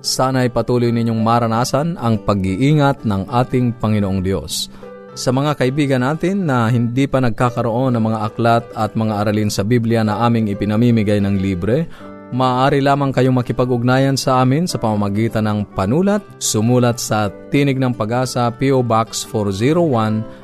Sana'y patuloy ninyong maranasan ang pag-iingat ng ating Panginoong Diyos. Sa mga kaibigan natin na hindi pa nagkakaroon ng mga aklat at mga aralin sa Biblia na aming ipinamimigay ng libre, maaari lamang kayong makipag-ugnayan sa amin sa pamamagitan ng panulat, sumulat sa Tinig ng Pag-asa P.O. Box 401,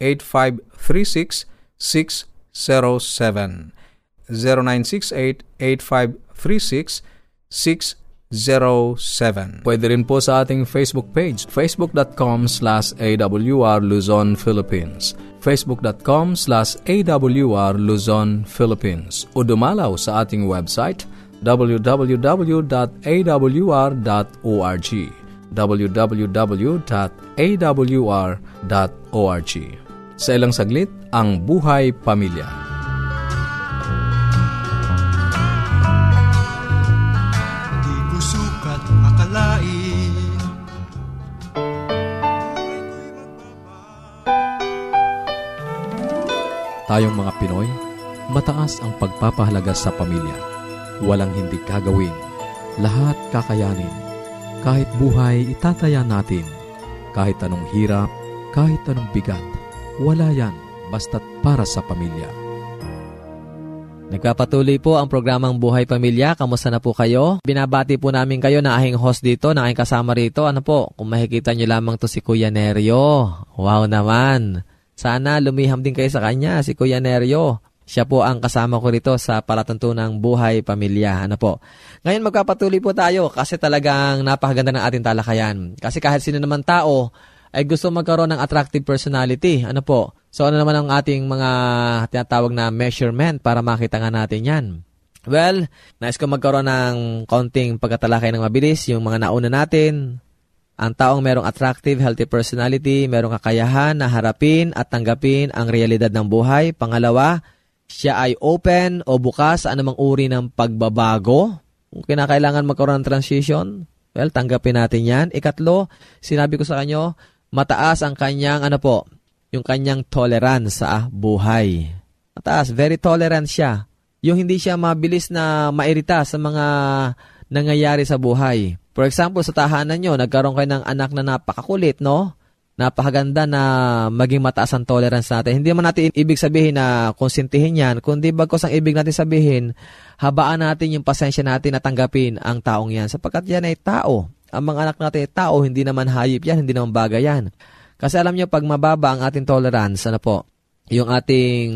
0968-8536-607 0968-8536-607 0917. Pwede rin po sa ating Facebook page, facebook.com slash awr Luzon, Philippines. facebook.com slash awr Luzon, Philippines. O dumalaw sa ating website, www.awr.org www.awr.org Sa ilang saglit, ang buhay pamilya. Tayong mga Pinoy, mataas ang pagpapahalaga sa pamilya. Walang hindi kagawin. Lahat kakayanin. Kahit buhay, itataya natin. Kahit anong hirap, kahit anong bigat. Wala yan, basta't para sa pamilya. Nagpapatuloy po ang programang Buhay Pamilya. Kamusta na po kayo? Binabati po namin kayo na aking host dito, na aking kasama rito. Ano po, kung makikita nyo lamang to si Kuya Nerio. Wow naman. Sana lumiham din kayo sa kanya, si Kuya Nerio. Siya po ang kasama ko rito sa palatuntunang buhay pamilya. Ano po? Ngayon magpapatuloy po tayo kasi talagang napakaganda ng ating talakayan. Kasi kahit sino naman tao ay gusto magkaroon ng attractive personality. Ano po? So ano naman ang ating mga tinatawag na measurement para makita nga natin yan? Well, nais ko magkaroon ng konting pagkatalakay ng mabilis, yung mga nauna natin, ang taong merong attractive, healthy personality, merong kakayahan na harapin at tanggapin ang realidad ng buhay. Pangalawa, siya ay open o bukas sa anumang uri ng pagbabago. Kung kinakailangan magkaroon ng transition, well, tanggapin natin yan. Ikatlo, sinabi ko sa kanyo, mataas ang kanyang, ano po, yung kanyang tolerance sa buhay. Mataas, very tolerant siya. Yung hindi siya mabilis na mairita sa mga nangyayari sa buhay. For example, sa tahanan nyo, nagkaroon kayo ng anak na napakakulit, no? Napakaganda na maging mataas ang tolerance natin. Hindi man natin ibig sabihin na konsintihin yan, kundi bagkos ang ibig natin sabihin, habaan natin yung pasensya natin na tanggapin ang taong yan. Sapagkat yan ay tao. Ang mga anak natin tao, hindi naman hayop yan, hindi naman bagay yan. Kasi alam nyo, pag mababa ang ating tolerance, ano po, yung ating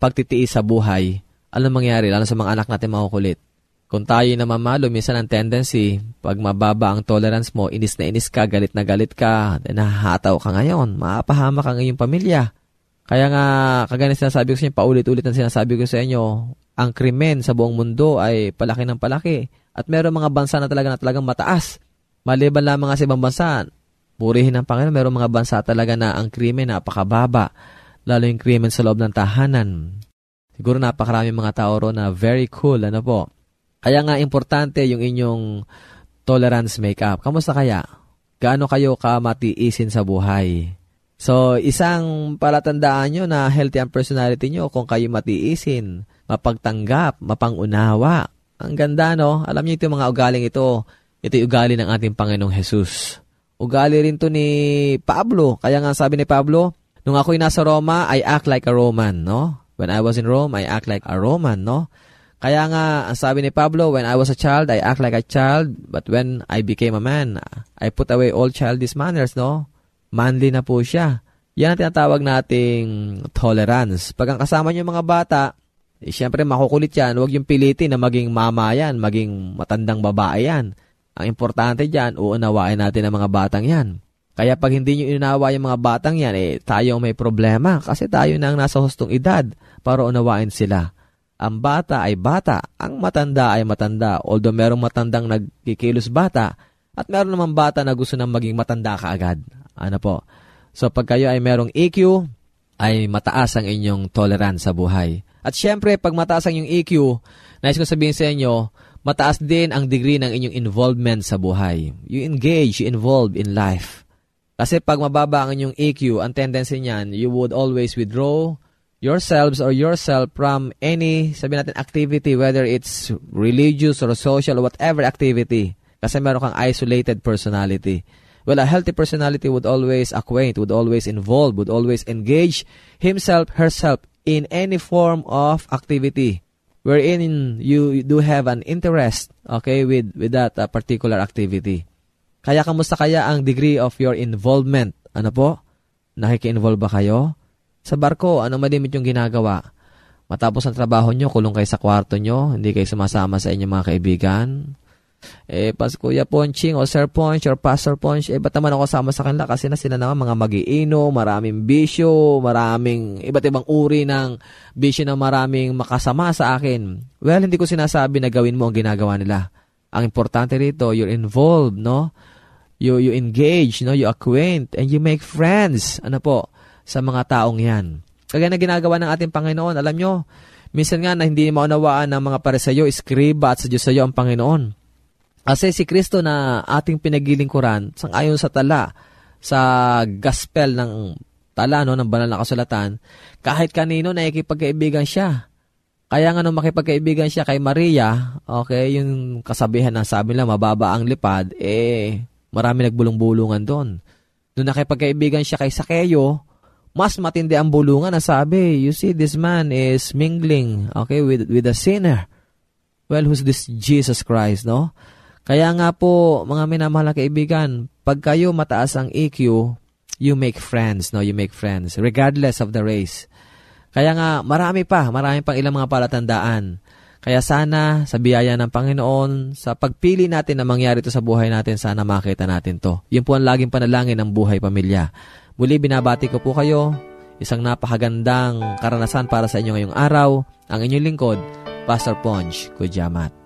pagtitiis sa buhay, alam mangyari, lalo sa mga anak natin makukulit kung tayo na mamalo, minsan ang tendency, pag mababa ang tolerance mo, inis na inis ka, galit na galit ka, nahahataw ka ngayon, maapahama ka ngayong pamilya. Kaya nga, kagaya sinasabi ko sa inyo, paulit-ulit ang sinasabi ko sa inyo, ang krimen sa buong mundo ay palaki ng palaki. At meron mga bansa na talaga na talagang mataas. Maliban lamang sa ibang bansa, purihin ng Panginoon, meron mga bansa talaga na ang krimen napakababa. Lalo yung krimen sa loob ng tahanan. Siguro napakarami mga tao ro na very cool, ano po, kaya nga importante yung inyong tolerance makeup. Kamusta kaya? Gaano kayo kamatiisin sa buhay? So, isang palatandaan nyo na healthy ang personality nyo kung kayo matiisin, mapagtanggap, mapangunawa. Ang ganda, no? Alam niyo ito mga ugaling ito. Ito yung ugali ng ating Panginoong Jesus. Ugali rin to ni Pablo. Kaya nga sabi ni Pablo, nung ako'y nasa Roma, I act like a Roman, no? When I was in Rome, I act like a Roman, no? Kaya nga, ang sabi ni Pablo, when I was a child, I act like a child, but when I became a man, I put away all childish manners, no? manly na po siya. Yan ang tinatawag nating tolerance. Pag ang kasama niyo mga bata, eh, siyempre makukulit yan. Huwag yung pilitin na maging mama yan, maging matandang babae yan. Ang importante dyan, uunawain natin ang mga batang yan. Kaya pag hindi nyo inawa yung mga batang yan, eh, tayo may problema kasi tayo na ang nasa hustong edad para unawain sila. Ang bata ay bata, ang matanda ay matanda. Although merong matandang nagkikilos bata, at meron naman bata na gusto nang maging matanda kaagad. Ano po? So pag kayo ay merong EQ, ay mataas ang inyong tolerance sa buhay. At syempre, pag mataas ang inyong EQ, nais ko sabihin sa inyo, mataas din ang degree ng inyong involvement sa buhay. You engage, you involve in life. Kasi pag mababa ang inyong EQ, ang tendency niyan, you would always withdraw yourselves or yourself from any, sabi natin, activity, whether it's religious or social or whatever activity. Kasi meron kang isolated personality. Well, a healthy personality would always acquaint, would always involve, would always engage himself, herself in any form of activity wherein you do have an interest, okay, with, with that uh, particular activity. Kaya kamusta kaya ang degree of your involvement? Ano po? Nakiki-involve ba kayo? Sa barko, ano malimit yung ginagawa? Matapos ang trabaho nyo, kulong kayo sa kwarto nyo, hindi kayo sumasama sa inyong mga kaibigan, eh, pas Kuya Ponching o Sir Ponch or Pastor Ponch, eh, ba't naman ako sama sa kanila? Kasi na sila naman mga magiino, maraming bisyo, maraming iba't ibang uri ng bisyo na maraming makasama sa akin. Well, hindi ko sinasabi na gawin mo ang ginagawa nila. Ang importante rito, you're involved, no? You, you engage, no? You acquaint, and you make friends, ano po, sa mga taong yan. Kaya na ginagawa ng ating Panginoon, alam nyo, minsan nga na hindi maunawaan ng mga paresayo, iskriba at sa Diyos sa iyo ang Panginoon kasi si Kristo na ating pinagilingkuran, sang ayon sa tala, sa gospel ng tala no, ng banal na kasulatan, kahit kanino na ikipagkaibigan siya. Kaya nga nung makipagkaibigan siya kay Maria, okay, yung kasabihan na sabi nila mababa ang lipad, eh, marami nagbulong-bulungan doon. Nung nakipagkaibigan siya kay Sakeo, mas matindi ang bulungan na sabi, you see, this man is mingling, okay, with, with a sinner. Well, who's this Jesus Christ, no? Kaya nga po, mga minamahal na kaibigan, pag kayo mataas ang EQ, you make friends, no? You make friends, regardless of the race. Kaya nga, marami pa, marami pang ilang mga palatandaan. Kaya sana, sa biyaya ng Panginoon, sa pagpili natin na mangyari ito sa buhay natin, sana makita natin to. Yun po ang laging panalangin ng buhay pamilya. Muli, binabati ko po kayo. Isang napakagandang karanasan para sa inyo ngayong araw. Ang inyong lingkod, Pastor Ponch Kujamat.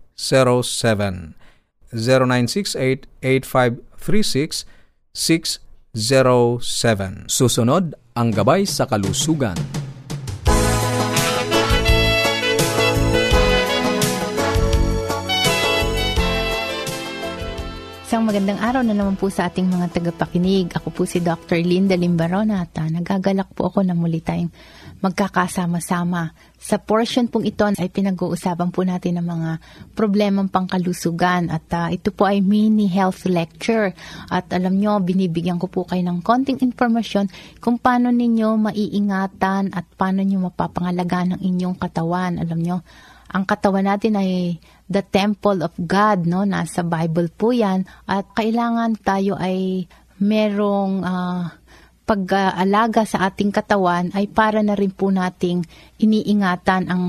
0968 0968-8536-607. Susunod, ang gabay sa kalusugan. Isang magandang araw na naman po sa ating mga tagapakinig. Ako po si Dr. Linda Limbarona at uh, nagagalak po ako na muli tayong magkakasama-sama. Sa portion pong ito ay pinag-uusapan po natin ng mga problemang pangkalusugan at uh, ito po ay mini health lecture at alam nyo, binibigyan ko po kayo ng konting informasyon kung paano ninyo maiingatan at paano nyo mapapangalagaan ng inyong katawan. Alam nyo, ang katawan natin ay the temple of God, no? Nasa Bible po yan at kailangan tayo ay merong uh, pag-aalaga sa ating katawan ay para na rin po nating iniingatan ang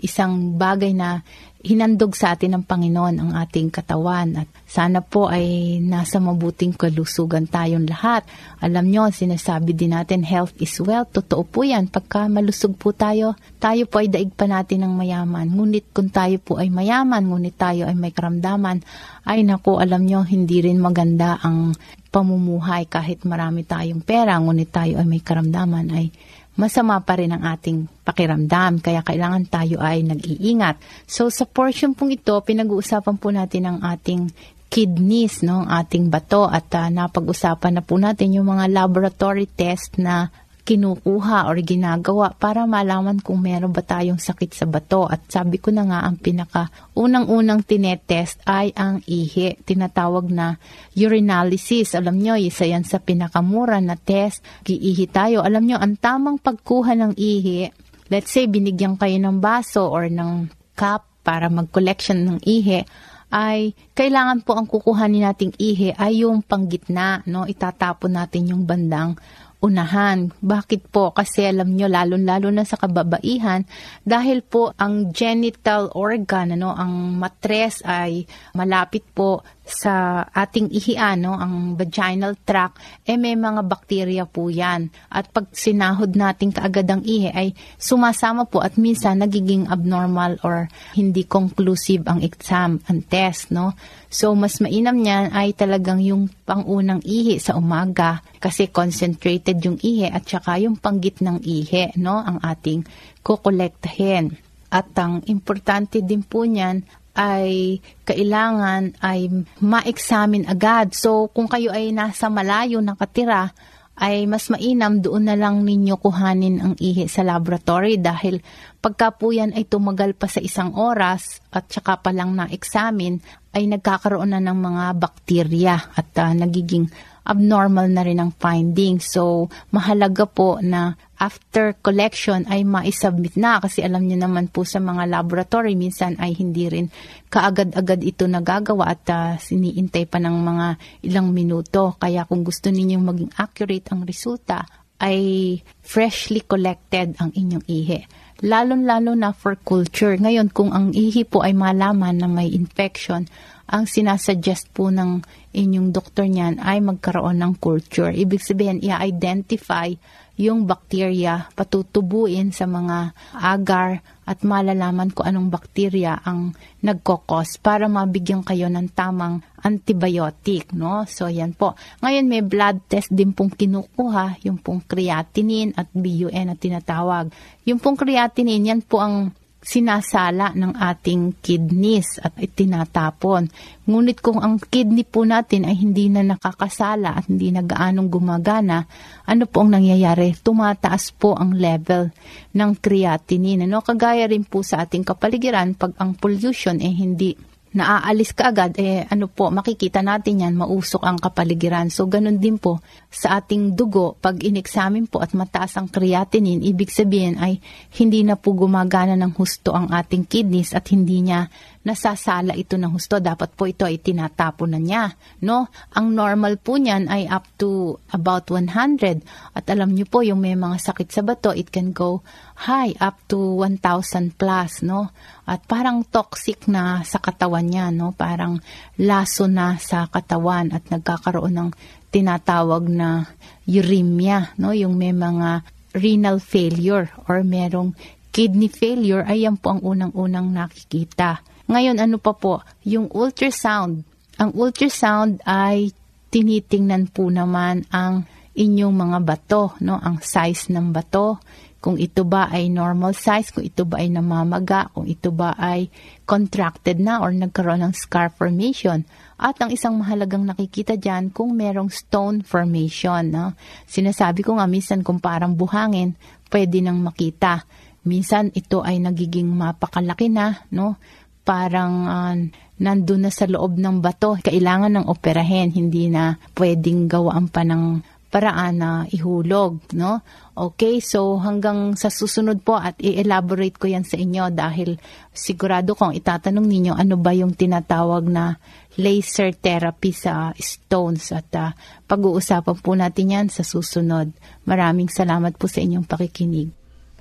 isang bagay na hinandog sa atin ng Panginoon ang ating katawan at sana po ay nasa mabuting kalusugan tayong lahat. Alam nyo, sinasabi din natin health is wealth. Totoo po yan. Pagka malusog po tayo, tayo po ay daig pa natin ng mayaman. Ngunit kung tayo po ay mayaman, ngunit tayo ay may karamdaman, ay nako, alam nyo, hindi rin maganda ang pamumuhay kahit marami tayong pera, ngunit tayo ay may karamdaman, ay masama pa rin ang ating pakiramdam. Kaya kailangan tayo ay nag-iingat. So sa portion pong ito, pinag-uusapan po natin ang ating kidneys, no, ang ating bato at uh, napag-usapan na po natin yung mga laboratory test na kinukuha or ginagawa para malaman kung meron ba tayong sakit sa bato. At sabi ko na nga, ang pinaka unang-unang tinetest ay ang ihi. Tinatawag na urinalysis. Alam nyo, isa yan sa pinakamura na test. Giihi tayo. Alam nyo, ang tamang pagkuha ng ihi, let's say binigyan kayo ng baso or ng cup para mag-collection ng ihi, ay kailangan po ang kukuhanin nating ihi ay yung panggitna, no? Itatapon natin yung bandang unahan. Bakit po? Kasi alam nyo, lalo-lalo na sa kababaihan, dahil po ang genital organ, ano, ang matres ay malapit po sa ating ihian, no, ang vaginal tract, eh may mga bakterya po yan. At pag sinahod natin kaagad ang ihi, ay sumasama po at minsan nagiging abnormal or hindi conclusive ang exam, ang test, no. So, mas mainam niyan ay talagang yung pangunang ihi sa umaga kasi concentrated yung ihi at saka yung panggit ng ihi, no, ang ating kukolektahin. At ang importante din po niyan ay kailangan ay ma-examine agad. So, kung kayo ay nasa malayo nakatira, ay mas mainam doon na lang ninyo kuhanin ang ihi sa laboratory dahil pagka po yan ay tumagal pa sa isang oras at saka pa lang na-examine ay nagkakaroon na ng mga bakterya at uh, nagiging abnormal na rin ang finding. So, mahalaga po na after collection ay maisubmit na kasi alam niyo naman po sa mga laboratory minsan ay hindi rin kaagad-agad ito nagagawa at uh, siniintay pa ng mga ilang minuto. Kaya kung gusto ninyong maging accurate ang resulta ay freshly collected ang inyong ihi lalong-lalo na for culture. Ngayon, kung ang ihi po ay malaman na may infection, ang sinasuggest po ng inyong doktor niyan ay magkaroon ng culture. Ibig sabihin, i-identify yung bacteria, patutubuin sa mga agar at malalaman ko anong bacteria ang nagkokos para mabigyan kayo ng tamang antibiotic, no? So, yan po. Ngayon, may blood test din pong kinukuha, yung pong creatinine at BUN na tinatawag. Yung pong creatinine, yan po ang sinasala ng ating kidneys at itinatapon. Ngunit kung ang kidney po natin ay hindi na nakakasala at hindi na gaanong gumagana, ano po ang nangyayari? Tumataas po ang level ng creatinine. Ano? Kagaya rin po sa ating kapaligiran, pag ang pollution ay eh hindi naaalis ka agad, eh ano po, makikita natin yan, mausok ang kapaligiran. So, ganun din po sa ating dugo, pag inexamine po at mataas ang creatinine, ibig sabihin ay hindi na po gumagana ng husto ang ating kidneys at hindi niya nasasala ito ng husto. Dapat po ito ay tinatapon na niya. No? Ang normal po niyan ay up to about 100. At alam niyo po, yung may mga sakit sa bato, it can go high up to 1,000 plus. No? At parang toxic na sa katawan niya. No? Parang laso na sa katawan at nagkakaroon ng tinatawag na uremia. No? Yung may mga renal failure or merong kidney failure ay yan po ang unang-unang nakikita. Ngayon, ano pa po? Yung ultrasound. Ang ultrasound ay tinitingnan po naman ang inyong mga bato, no? Ang size ng bato, kung ito ba ay normal size, kung ito ba ay namamaga, kung ito ba ay contracted na or nagkaroon ng scar formation. At ang isang mahalagang nakikita dyan kung merong stone formation. No? Sinasabi ko nga minsan kung parang buhangin, pwede nang makita. Minsan ito ay nagiging mapakalaki na, no? Parang uh, nandun na sa loob ng bato. Kailangan ng operahin, hindi na pwedeng gawaan pa ng paraan na ihulog, no? Okay, so hanggang sa susunod po at i-elaborate ko yan sa inyo dahil sigurado kong itatanong ninyo ano ba yung tinatawag na laser therapy sa stones at uh, pag-uusapan po natin yan sa susunod. Maraming salamat po sa inyong pakikinig.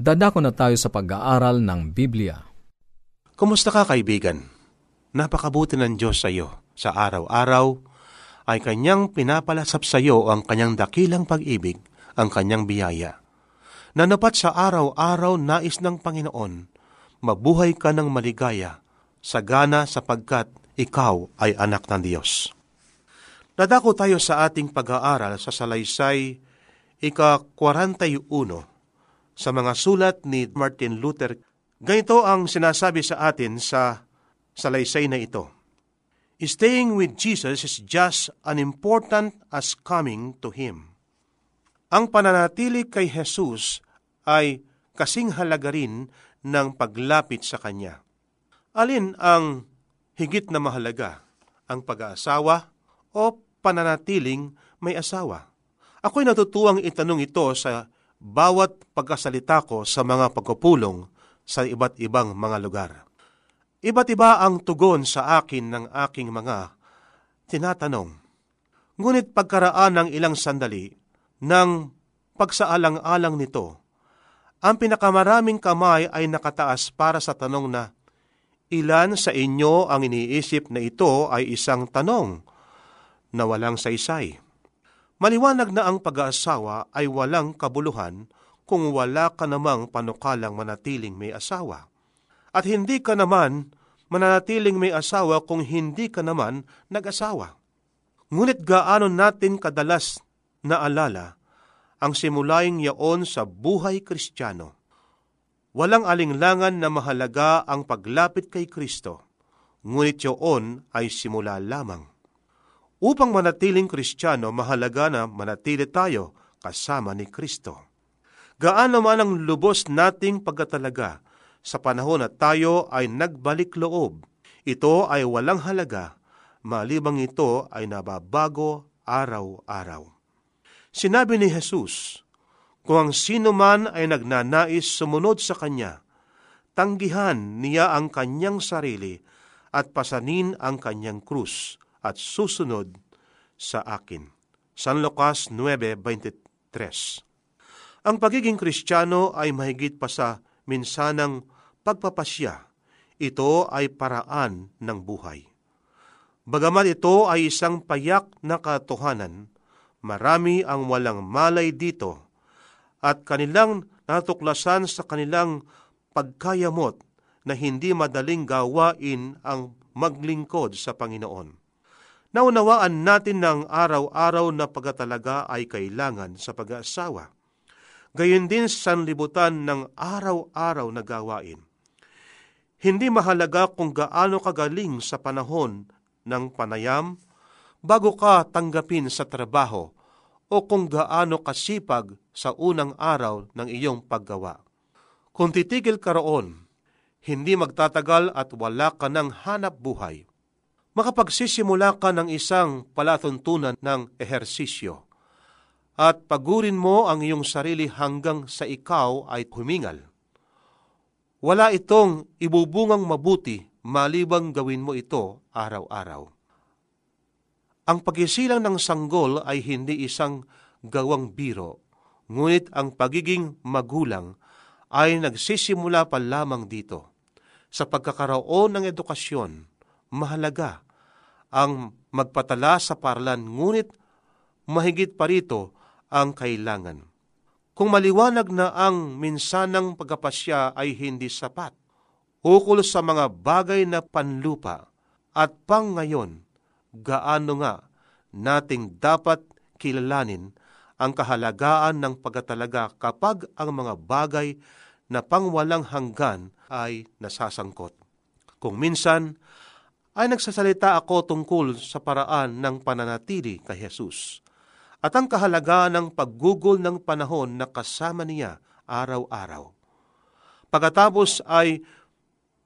Dadako na tayo sa pag-aaral ng Biblia. Kumusta ka kaibigan? Napakabuti ng Diyos sa iyo. Sa araw-araw ay kanyang pinapalasap sa iyo ang kanyang dakilang pag-ibig, ang kanyang biyaya na napat sa araw-araw nais ng Panginoon, mabuhay ka ng maligaya, sagana sapagkat ikaw ay anak ng Diyos. Nadako tayo sa ating pag-aaral sa salaysay ika-41 sa mga sulat ni Martin Luther. Ganito ang sinasabi sa atin sa salaysay na ito. Staying with Jesus is just as important as coming to Him. Ang pananatili kay Jesus ay kasing halaga rin ng paglapit sa Kanya. Alin ang higit na mahalaga? Ang pag-aasawa o pananatiling may asawa? Ako'y natutuwang itanong ito sa bawat pagkasalita ko sa mga pagpupulong sa iba't ibang mga lugar. Iba't iba ang tugon sa akin ng aking mga tinatanong. Ngunit pagkaraan ng ilang sandali, ng pagsaalang-alang nito, ang pinakamaraming kamay ay nakataas para sa tanong na, Ilan sa inyo ang iniisip na ito ay isang tanong na walang saysay? Maliwanag na ang pag-aasawa ay walang kabuluhan kung wala ka namang panukalang manatiling may asawa. At hindi ka naman mananatiling may asawa kung hindi ka naman nag-asawa. Ngunit gaano natin kadalas naalala ang simulaing yaon sa buhay kristyano. Walang alinglangan na mahalaga ang paglapit kay Kristo, ngunit yaon ay simula lamang. Upang manatiling kristyano, mahalaga na manatili tayo kasama ni Kristo. Gaano man ang lubos nating pagkatalaga sa panahon na tayo ay nagbalik loob, ito ay walang halaga malibang ito ay nababago araw-araw. Sinabi ni Jesus, kung ang sino man ay nagnanais sumunod sa Kanya, tanggihan niya ang kanyang sarili at pasanin ang kanyang krus at susunod sa akin. San Lucas 9.23 Ang pagiging kristyano ay mahigit pa sa minsanang pagpapasya. Ito ay paraan ng buhay. Bagamat ito ay isang payak na katotohanan, marami ang walang malay dito at kanilang natuklasan sa kanilang pagkayamot na hindi madaling gawain ang maglingkod sa Panginoon. Naunawaan natin ng araw-araw na pagkatalaga ay kailangan sa pag-aasawa. Gayon din sa sanlibutan ng araw-araw na gawain. Hindi mahalaga kung gaano kagaling sa panahon ng panayam bago ka tanggapin sa trabaho o kung gaano kasipag sa unang araw ng iyong paggawa. Kung titigil ka roon, hindi magtatagal at wala ka ng hanap buhay makapagsisimula ka ng isang palatuntunan ng ehersisyo at pagurin mo ang iyong sarili hanggang sa ikaw ay humingal. Wala itong ibubungang mabuti malibang gawin mo ito araw-araw. Ang pagisilang ng sanggol ay hindi isang gawang biro, ngunit ang pagiging magulang ay nagsisimula pa lamang dito. Sa pagkakaroon ng edukasyon, mahalaga ang magpatala sa paralan, ngunit mahigit pa rito ang kailangan. Kung maliwanag na ang minsanang pagkapasya ay hindi sapat, ukol sa mga bagay na panlupa at pang ngayon, gaano nga nating dapat kilalanin ang kahalagaan ng pagkatalaga kapag ang mga bagay na pangwalang hanggan ay nasasangkot. Kung minsan ay nagsasalita ako tungkol sa paraan ng pananatili kay Jesus at ang kahalagaan ng paggugol ng panahon na kasama niya araw-araw. Pagkatapos ay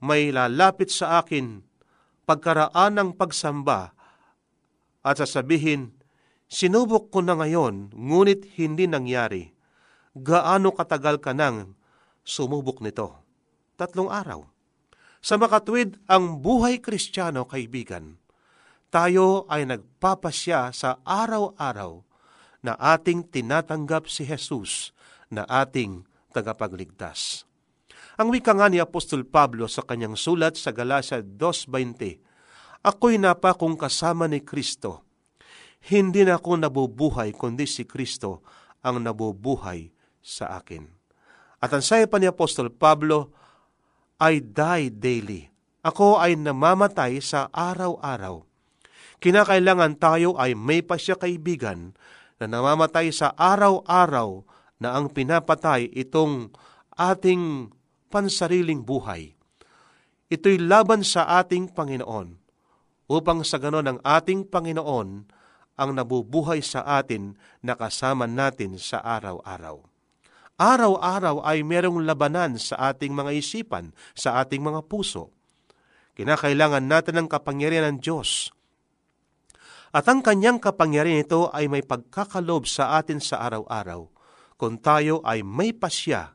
may lalapit sa akin pagkaraan ng pagsamba at sasabihin, Sinubok ko na ngayon, ngunit hindi nangyari. Gaano katagal ka nang sumubok nito? Tatlong araw. Sa makatwid ang buhay kristyano, kaibigan, tayo ay nagpapasya sa araw-araw na ating tinatanggap si Jesus na ating tagapagligtas. Ang wika nga ni Apostol Pablo sa kanyang sulat sa Galacia 2.20, Ako'y napa kung kasama ni Kristo. Hindi na ako nabubuhay, kundi si Kristo ang nabubuhay sa akin. At ang sayo pa ni Apostol Pablo, I die daily. Ako ay namamatay sa araw-araw. Kinakailangan tayo ay may pasya kaibigan na namamatay sa araw-araw na ang pinapatay itong ating pansariling buhay. Ito'y laban sa ating Panginoon upang sa ganon ang ating Panginoon ang nabubuhay sa atin na kasama natin sa araw-araw araw-araw ay merong labanan sa ating mga isipan, sa ating mga puso. Kinakailangan natin ng kapangyarihan ng Diyos. At ang kanyang kapangyarihan ito ay may pagkakalob sa atin sa araw-araw kung tayo ay may pasya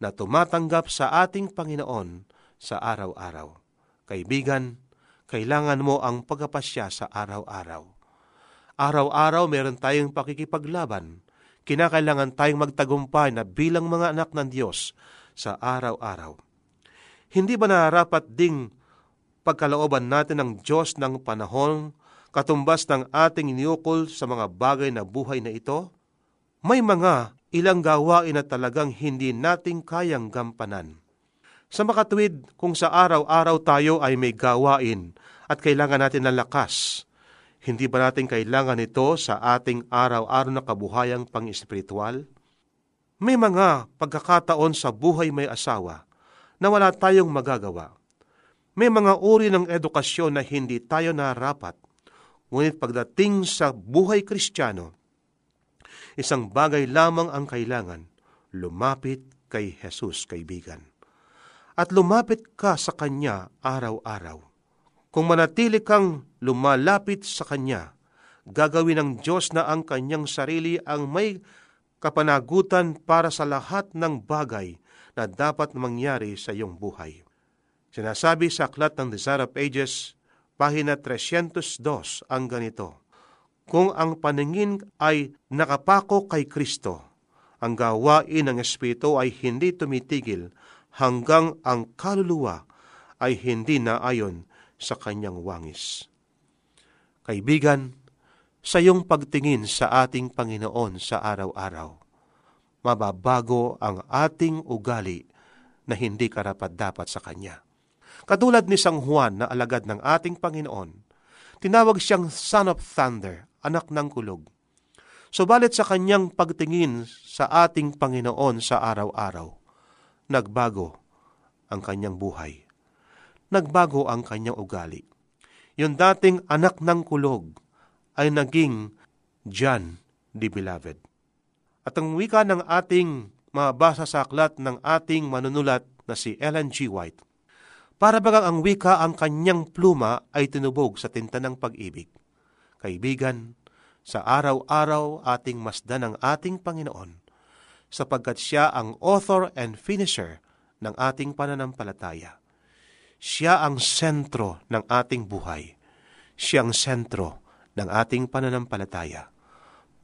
na tumatanggap sa ating Panginoon sa araw-araw. Kaibigan, kailangan mo ang pagkapasya sa araw-araw. Araw-araw meron tayong pakikipaglaban kinakailangan tayong magtagumpay na bilang mga anak ng Diyos sa araw-araw. Hindi ba nararapat ding pagkalooban natin ng Diyos ng panahon katumbas ng ating iniukol sa mga bagay na buhay na ito? May mga ilang gawain na talagang hindi nating kayang gampanan. Sa makatuwid, kung sa araw-araw tayo ay may gawain at kailangan natin ng lakas, hindi ba natin kailangan ito sa ating araw-araw na kabuhayang pang-espiritual? May mga pagkakataon sa buhay may asawa na wala tayong magagawa. May mga uri ng edukasyon na hindi tayo narapat. Ngunit pagdating sa buhay kristyano, isang bagay lamang ang kailangan, lumapit kay Jesus, kaibigan. At lumapit ka sa Kanya araw-araw kung manatili kang lumalapit sa Kanya, gagawin ng Diyos na ang Kanyang sarili ang may kapanagutan para sa lahat ng bagay na dapat mangyari sa iyong buhay. Sinasabi sa Aklat ng Desire of Ages, pahina 302 ang ganito, Kung ang paningin ay nakapako kay Kristo, ang gawain ng Espiritu ay hindi tumitigil hanggang ang kaluluwa ay hindi na ayon sa kanyang wangis. Kaibigan, sa iyong pagtingin sa ating Panginoon sa araw-araw, mababago ang ating ugali na hindi karapat-dapat sa Kanya. Katulad ni Sang Juan na alagad ng ating Panginoon, Tinawag siyang Son of Thunder, anak ng kulog. Subalit sa kanyang pagtingin sa ating Panginoon sa araw-araw, nagbago ang kanyang buhay. Nagbago ang kanyang ugali. Yung dating anak ng kulog ay naging John the Beloved. At ang wika ng ating mabasa sa aklat ng ating manunulat na si Ellen G. White, para bagang ang wika ang kanyang pluma ay tinubog sa tinta ng pag-ibig. Kaibigan, sa araw-araw ating masdan ang ating Panginoon, sapagkat siya ang author and finisher ng ating pananampalataya. Siya ang sentro ng ating buhay. Siya ang sentro ng ating pananampalataya.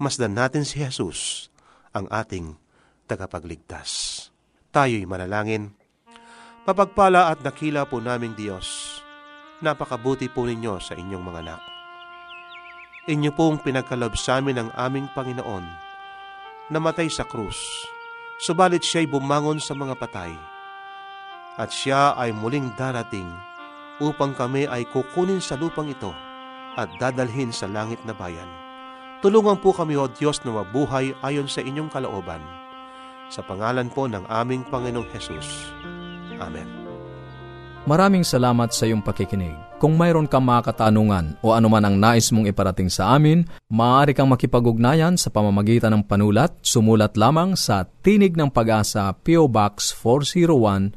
Masdan natin si Jesus, ang ating tagapagligtas. Tayo'y manalangin. Papagpala at nakila po naming Diyos, napakabuti po ninyo sa inyong mga anak. Inyo pong pinagkalob sa amin ang aming Panginoon, namatay sa krus, subalit siya'y bumangon sa mga patay, at siya ay muling darating upang kami ay kukunin sa lupang ito at dadalhin sa langit na bayan. Tulungan po kami, O Diyos, na mabuhay ayon sa inyong kalooban. Sa pangalan po ng aming Panginoong Hesus. Amen. Maraming salamat sa iyong pakikinig. Kung mayroon kang mga katanungan o anuman ang nais mong iparating sa amin, maaari kang makipag-ugnayan sa pamamagitan ng panulat. Sumulat lamang sa Tinig ng Pag-asa, P.O. Box 401,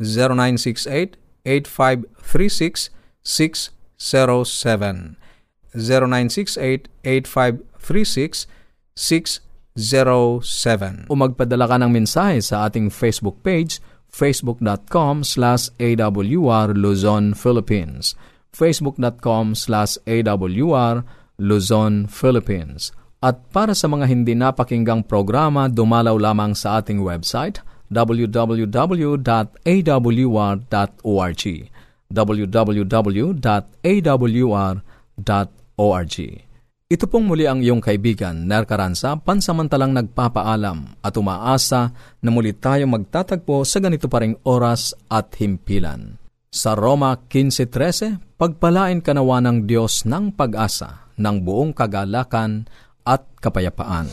0968-8536-607 0968-8536-607 o magpadala ka ng mensahe sa ating Facebook page facebook.com slash awr Luzon, Philippines. Facebook.com slash awr Luzon, Philippines. At para sa mga hindi napakinggang programa dumalaw lamang sa ating website www.awr.org www.awr.org Ito pong muli ang iyong kaibigan, Ner Caranza, pansamantalang nagpapaalam at umaasa na muli tayo magtatagpo sa ganito pa oras at himpilan. Sa Roma 15.13, pagpalain kanawa ng Diyos ng pag-asa, ng buong kagalakan at kapayapaan.